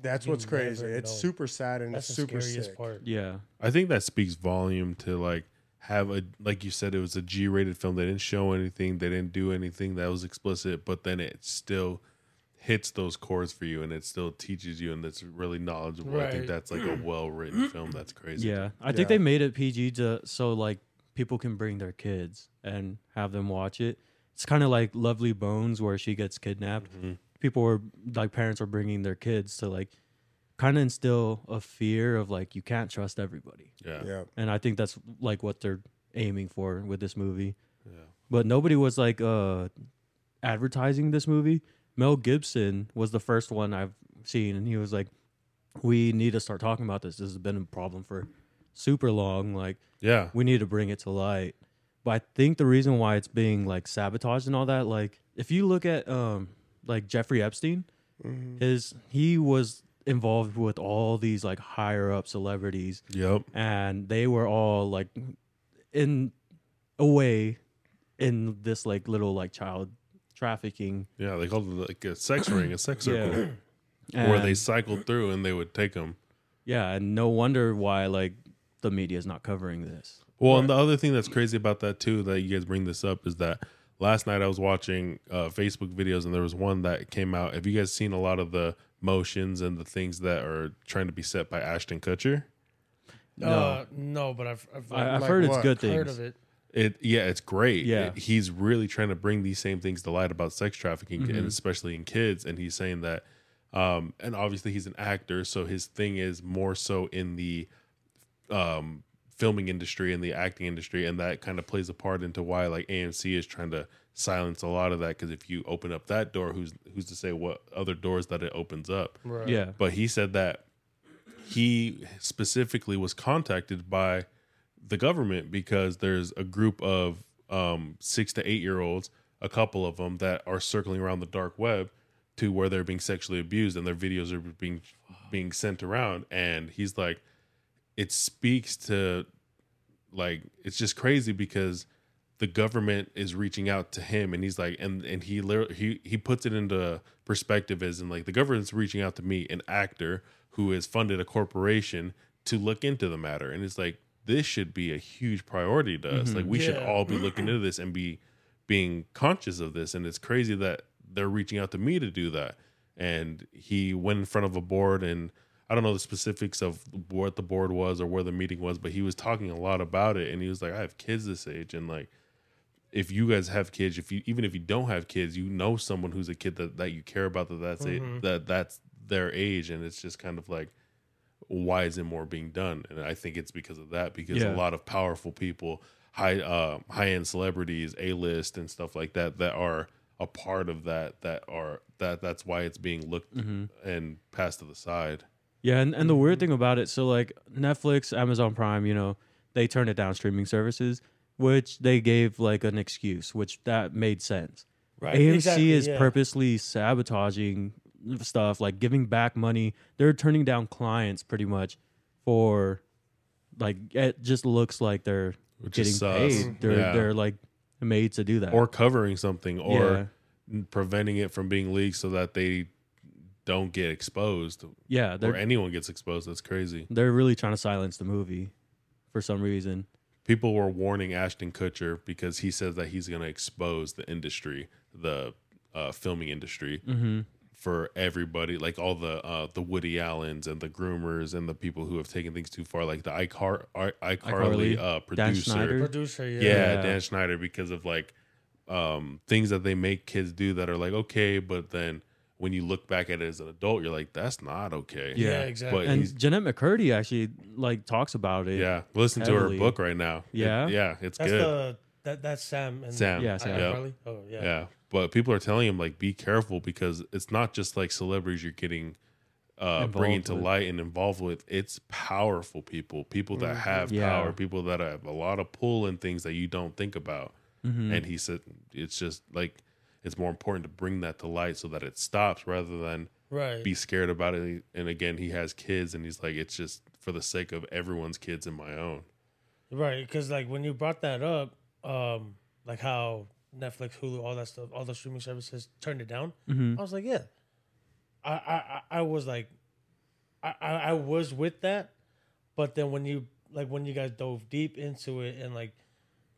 That's You what's crazy. It's know. super sad and That's it's the super scariest sick. part. Yeah. I think that speaks volume to like have a like you said it was a G-rated film. They didn't show anything. They didn't do anything that was explicit, but then it still hits those chords for you and it still teaches you and it's really knowledgeable. I think Right. that's like a well-written film. That's crazy. Yeah. I think Yeah. they made it PG to so like people can bring their kids and have them watch it. It's kind of like Lovely Bones where she gets kidnapped. People were like parents were bringing their kids to like kind of instill a fear of like you can't trust everybody. Yeah. Yeah. And I think that's like what they're aiming for with this movie. Yeah. But nobody was like uh advertising this movie. Mel Gibson was the first one I've seen and he was like we need to start talking about this. This has been a problem for super long like Yeah. we need to bring it to light. But I think the reason why it's being like sabotaged and all that, like if you look at um like Jeffrey Epstein, his he was involved with all these like higher up celebrities Yep. and they were all like in a way in this like little like child trafficking Yeah. They called it like a sex ring, a sex circle, yeah where they cycled through and they would take them. yeah and no wonder why like the media is not covering this Well, and the other thing that's crazy about that too, that you guys bring this up, is that last night I was watching uh, Facebook videos, and there was one that came out. Have you guys seen a lot of the motions and the things that are trying to be set by Ashton Kutcher? No. Uh, no, but I've, I've, I, I've Like heard it's what? good heard things of it. It yeah, it's great. Yeah. It- he's really trying to bring these same things to light about sex trafficking, Mm-hmm. and especially in kids. And he's saying that, um, and obviously he's an actor, so his thing is more so in the um filming industry and the acting industry and that kind of plays a part into why like AMC is trying to silence a lot of that because if you open up that door, who's who's to say what other doors that it opens up? Right. Yeah. But he said that he specifically was contacted by the government because there's a group of um, six to eight year olds, a couple of them that are circling around the dark web to where they're being sexually abused and their videos are being being sent around. And he's like, it speaks to like it's just crazy because the government is reaching out to him and he's like and and he literally he he puts it into perspective as in like the government's reaching out to me an actor who has funded a corporation to look into the matter. And it's like this should be a huge priority to us. Mm-hmm. Like we should all be looking into this and be being conscious of this. And it's crazy that they're reaching out to me to do that. And he went in front of a board and I don't know the specifics of what the board was or where the meeting was, but he was talking a lot about it. And he was like, I have kids this age. And like, if you guys have kids, if you, even if you don't have kids, you know, someone who's a kid that, that you care about that that's Mm-hmm. a, that that's their age. And it's just kind of like, why isn't more being done? And I think it's because of that, because Yeah. a lot of powerful people, high, uh, high end celebrities, a list and stuff like that, that are a part of that, that are, that that's why it's being looked Mm-hmm. and passed to the side. Yeah, and, and the weird mm-hmm. thing about it, so like Netflix, Amazon Prime, you know, they turned it down streaming services, which they gave like an excuse, which that made sense. Right. AMC exactly, is yeah. purposely sabotaging stuff, like giving back money. They're turning down clients pretty much for like it just looks like they're Which getting paid. They're Yeah. they're like made to do that. or covering something Yeah. or preventing it from being leaked so that they don't get exposed yeah, or anyone gets exposed that's crazy they're really trying to silence the movie for some reason. people were warning ashton kutcher because he says that he's going to expose the industry the uh, filming industry Mm-hmm. for everybody like all the uh, the woody allens and the groomers and the people who have taken things too far like the iCar- icarly iCarly, uh, producer Schneider. Producer, yeah. yeah, Yeah. Dan Schneider because of like um things that they make kids do that are like okay, but then when you look back at it as an adult, you're like, that's not okay. Yeah, Yeah. exactly. But And he's Jennette McCurdy actually like talks about it. yeah, listen to her book right now. It- Yeah? yeah, it's that's good. the that that's Sam and Sam. Yeah, Sam. Yeah. Carly? Oh yeah. yeah. but people are telling him like, be careful because it's not just like celebrities you're getting uh bringing to with. light and involved with. It's powerful people, people that have Yeah. power, people that have a lot of pull in things that you don't think about. Mhm. and he said it's just like it's more important to bring that to light so that it stops rather than Right. be scared about it and again he has kids and he's like it's just for the sake of everyone's kids and my own Right, because like when you brought that up, um, like how Netflix, Hulu, all that stuff, all the streaming services turned it down. Mhm. I was like, yeah, I I, I I was like, I, I I was with that, but then when you like when you guys dove deep into it and like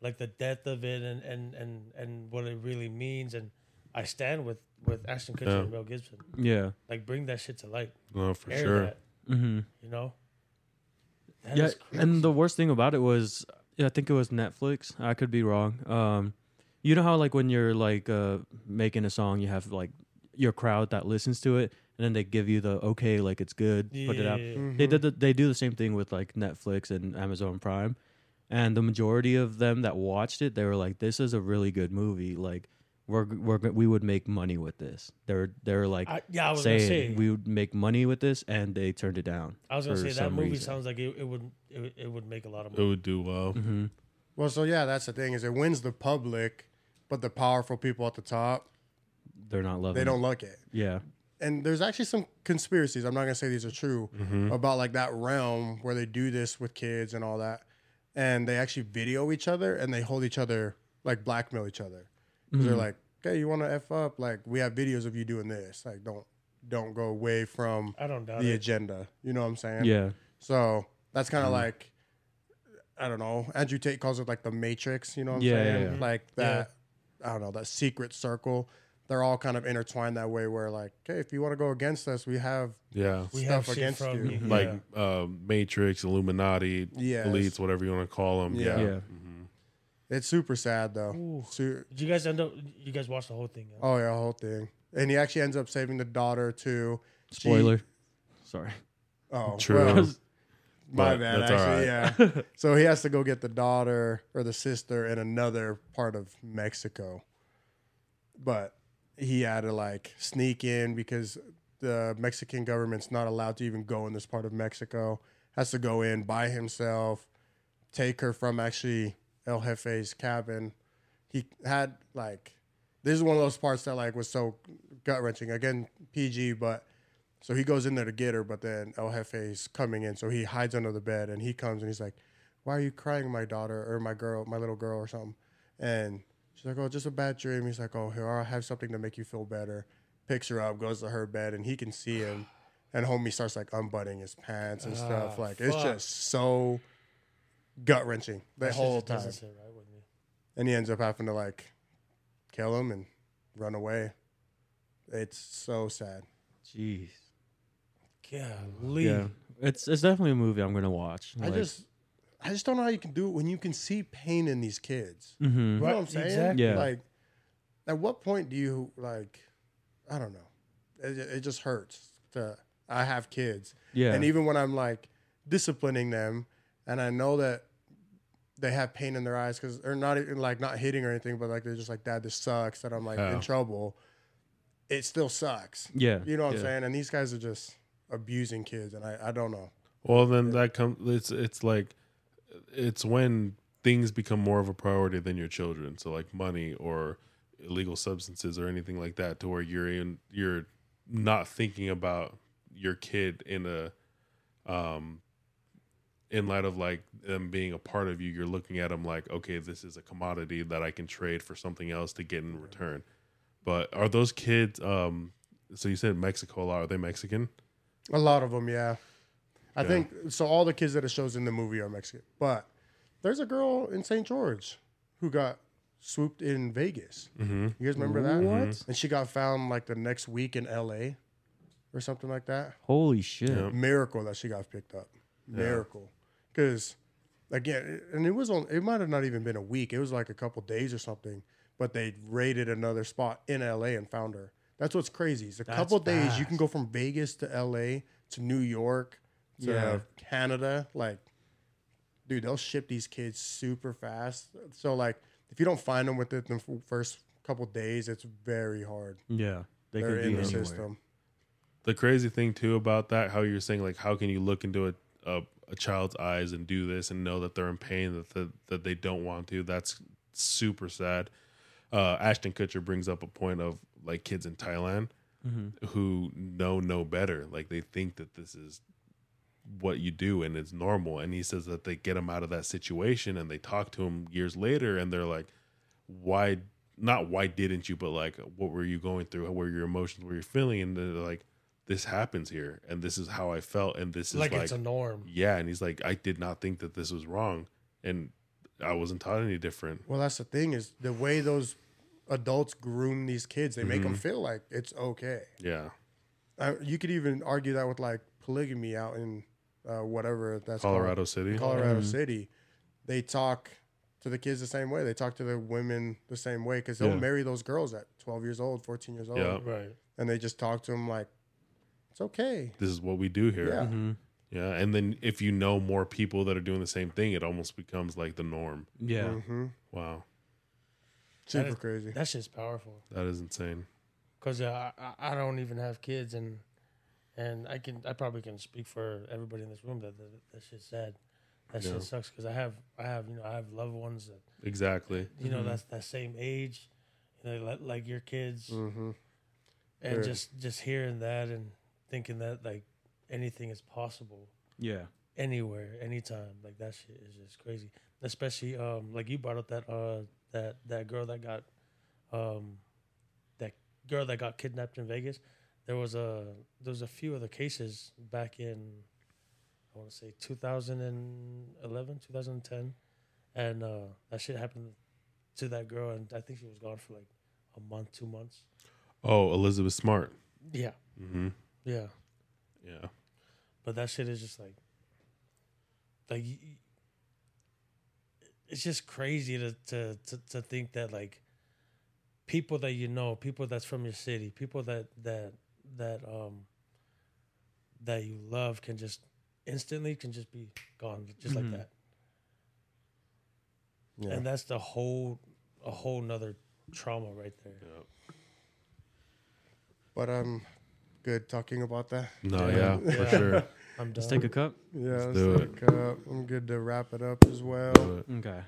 like the depth of it and and and and what it really means and I stand with with Ashton Kutcher Yeah. and Mel Gibson. Yeah. Like bring that shit to light. no for Air sure that, Mm-hmm. you know. That yeah, and the worst thing about it was, yeah, I think it was Netflix. I could be wrong. Um, you know how like when you're like uh making a song, you have like your crowd that listens to it, and then they give you the okay, like it's good, put it out. Yeah. They did. The, they do the same thing with like Netflix and Amazon Prime, and the majority of them that watched it, they were like, "This is a really good movie. Like, we're we're we would make money with this." They're they're like I, yeah, I was gonna say we would make money with this, and they turned it down. I was gonna say that movie reason. sounds like it, it would it, it would make a lot of money. it would do well Mm-hmm. Well, so yeah, that's the thing is it wins the public, but the powerful people at the top They're not loving. they don't like it. Yeah. And there's actually some conspiracies. I'm not gonna say these are true about like that realm where they do this with kids and all that, and they actually video each other and they hold each other like blackmail each other. 'Cause They're mm-hmm. like, "Okay, you want to f up? Like we have videos of you doing this. Like don't don't go away from I don't doubt the it. agenda. You know what I'm saying? Yeah. So that's kind of mm-hmm. like, I don't know. Andrew Tate calls it like the Matrix. You know what I'm Yeah, yeah, saying? yeah. Like that. I don't know that secret circle. They're all kind of intertwined that way. Where like, okay, if you want to go against us, we have yeah we stuff have against you. you. like yeah. uh, matrix illuminati Yes. elites whatever you want to call them Yeah. yeah, Yeah. Mm-hmm. It's super sad though. Ooh. Su- Did you guys end up? You guys watched the whole thing? yeah? oh yeah, the whole thing. And he actually ends up saving the daughter too. She- Spoiler. Sorry. oh, True. well, my But bad. that's Actually, yeah. so he has to go get the daughter or the sister in another part of Mexico. but he had to like sneak in because the Mexican government's not allowed to even go in this part of Mexico. Has to go in by himself, take her from actually El Jefe's cabin. He had like this is one of those parts that like was so gut wrenching. Again, PG, but so he goes in there to get her, but then El Jefe's coming in, so he hides under the bed and he comes and he's like, "Why are you crying, my daughter or my girl, my little girl or something?" And she's like, "Oh, just a bad dream." He's like, "Oh, here, I'll have something to make you feel better." Picks her up, goes to her bed, and he can see him. And homie starts like unbuttoning his pants and stuff. Ah, Like it's just so gut wrenching the That whole time. right with me. And he ends up having to like kill him and run away. It's so sad. Jeez. Golly. Yeah, it's it's definitely a movie I'm gonna watch. I just I just don't know how you can do it when you can see pain in these kids. hmm You know what I'm saying? exactly. Yeah. Like, at what point do you like? I don't know. It, it just hurts. To I have kids, yeah, and even when I'm like disciplining them, and I know that they have pain in their eyes because they're not even like not hitting or anything, but like they're just like, "Dad, this sucks," that I'm like Yeah. in trouble. It still sucks. yeah, You know what yeah. I'm saying? And these guys are just abusing kids, and I, I don't know. Well, then that comes. It's it's like it's when things become more of a priority than your children. So like money or illegal substances or anything like that, to where you're in you're not thinking about your kid in a um in light of like them being a part of you. You're looking at them like, okay, this is a commodity that I can trade for something else to get in return. But are those kids? um So you said Mexico a lot. Are they Mexican? A lot of them, yeah. I Yeah. think so. All the kids that it shows in the movie are Mexican, but there's a girl in St. George who got swooped in Vegas. Mm-hmm. You guys remember that? What? And she got found like the next week in L.A. or something like that. Holy shit! Yeah. Miracle that she got picked up. Miracle, because again, and it was on. It might have not even been a week. It was like a couple days or something. But they raided another spot in L.A. and found her. That's what's crazy. It's a That's couple days you can go from Vegas to L.A. to New York to Yeah. Canada. Like, dude, they'll ship these kids super fast. So like, if you don't find them within the first couple days, it's very hard. Yeah, they They're could in be the anywhere. system. the crazy thing too about that how you're saying like how can you look into a, a, a child's eyes and do this and know that they're in pain that the, that they don't want to that's super sad. Uh ashton kutcher brings up a point of like kids in thailand Mm-hmm. who know no better. Like they think that this is what you do and it's normal. And he says that they get him out of that situation and they talk to him years later and they're like why not why didn't you but like what were you going through? What were your emotions? What were you feeling? And they're like this happens here and this is how i felt and this is Like, like, it's a norm. yeah and he's like i did not think that this was wrong and i wasn't taught any different Well, that's the thing is the way those adults groom these kids. They make them feel like it's okay. yeah Uh, you could even argue that with like polygamy out in uh, whatever that's colorado city called, Colorado City. They talk to the kids the same way. They talk to the women the same way because they'll Yeah. marry those girls at 12 years old, 14 years old, Yeah. Right. and they just talk to them like it's okay. this is what we do here Yeah. Mm-hmm. yeah and then if you know more people that are doing the same thing it almost becomes like the norm Yeah, hmm wow Super is- crazy. That shit's powerful. that is insane Cause uh, I I don't even have kids and and I can I probably can speak for everybody in this room that that, that shit's sad. That Yeah. shit sucks because I have I have you know I have loved ones that exactly you know that's that same age, you know like, like your kids hmm and Sure. just just hearing that and thinking that like anything is possible yeah, anywhere anytime. Like that shit is just crazy. Especially um like you brought up that uh that that girl that got um that girl that got kidnapped in Vegas. There was a there was a few other cases back in I want to say 2011 2010 and uh that shit happened to that girl and I think she was gone for like a month two months. Oh elizabeth smart. Yeah. Mm-hmm. Yeah yeah But that shit is just like, like, it's just crazy to, to to to think that like, people that you know, people that's from your city, people that that that um that you love can just instantly can just be gone just Mhm. like that. Yeah. And that's the whole a whole nother trauma right there. But I'm good talking about that. No, yeah, Yeah. for sure. I'm done. Let's take a cup. Yeah, Let's let's do look up. I'm good to wrap it up as well. Okay.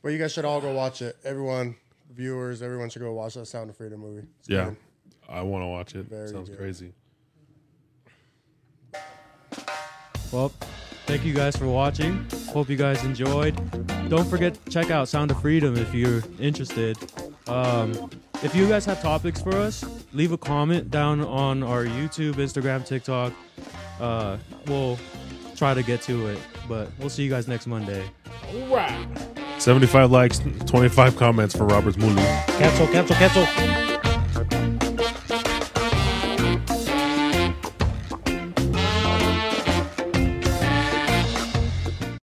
But you guys should all go watch it. Everyone, viewers, everyone should go watch that Sound of Freedom movie. It's Yeah. good. I want to watch it. Very Sounds good. crazy. Well, thank you guys for watching. Hope you guys enjoyed. Don't forget to check out Sound of Freedom if you're interested. Um, if you guys have topics for us, leave a comment down on our YouTube, Instagram, TikTok. Uh, we'll try to get to it, but we'll see you guys next Monday. All right. 75 likes, 25 comments for Robert's muli. Cancel, cancel, cancel.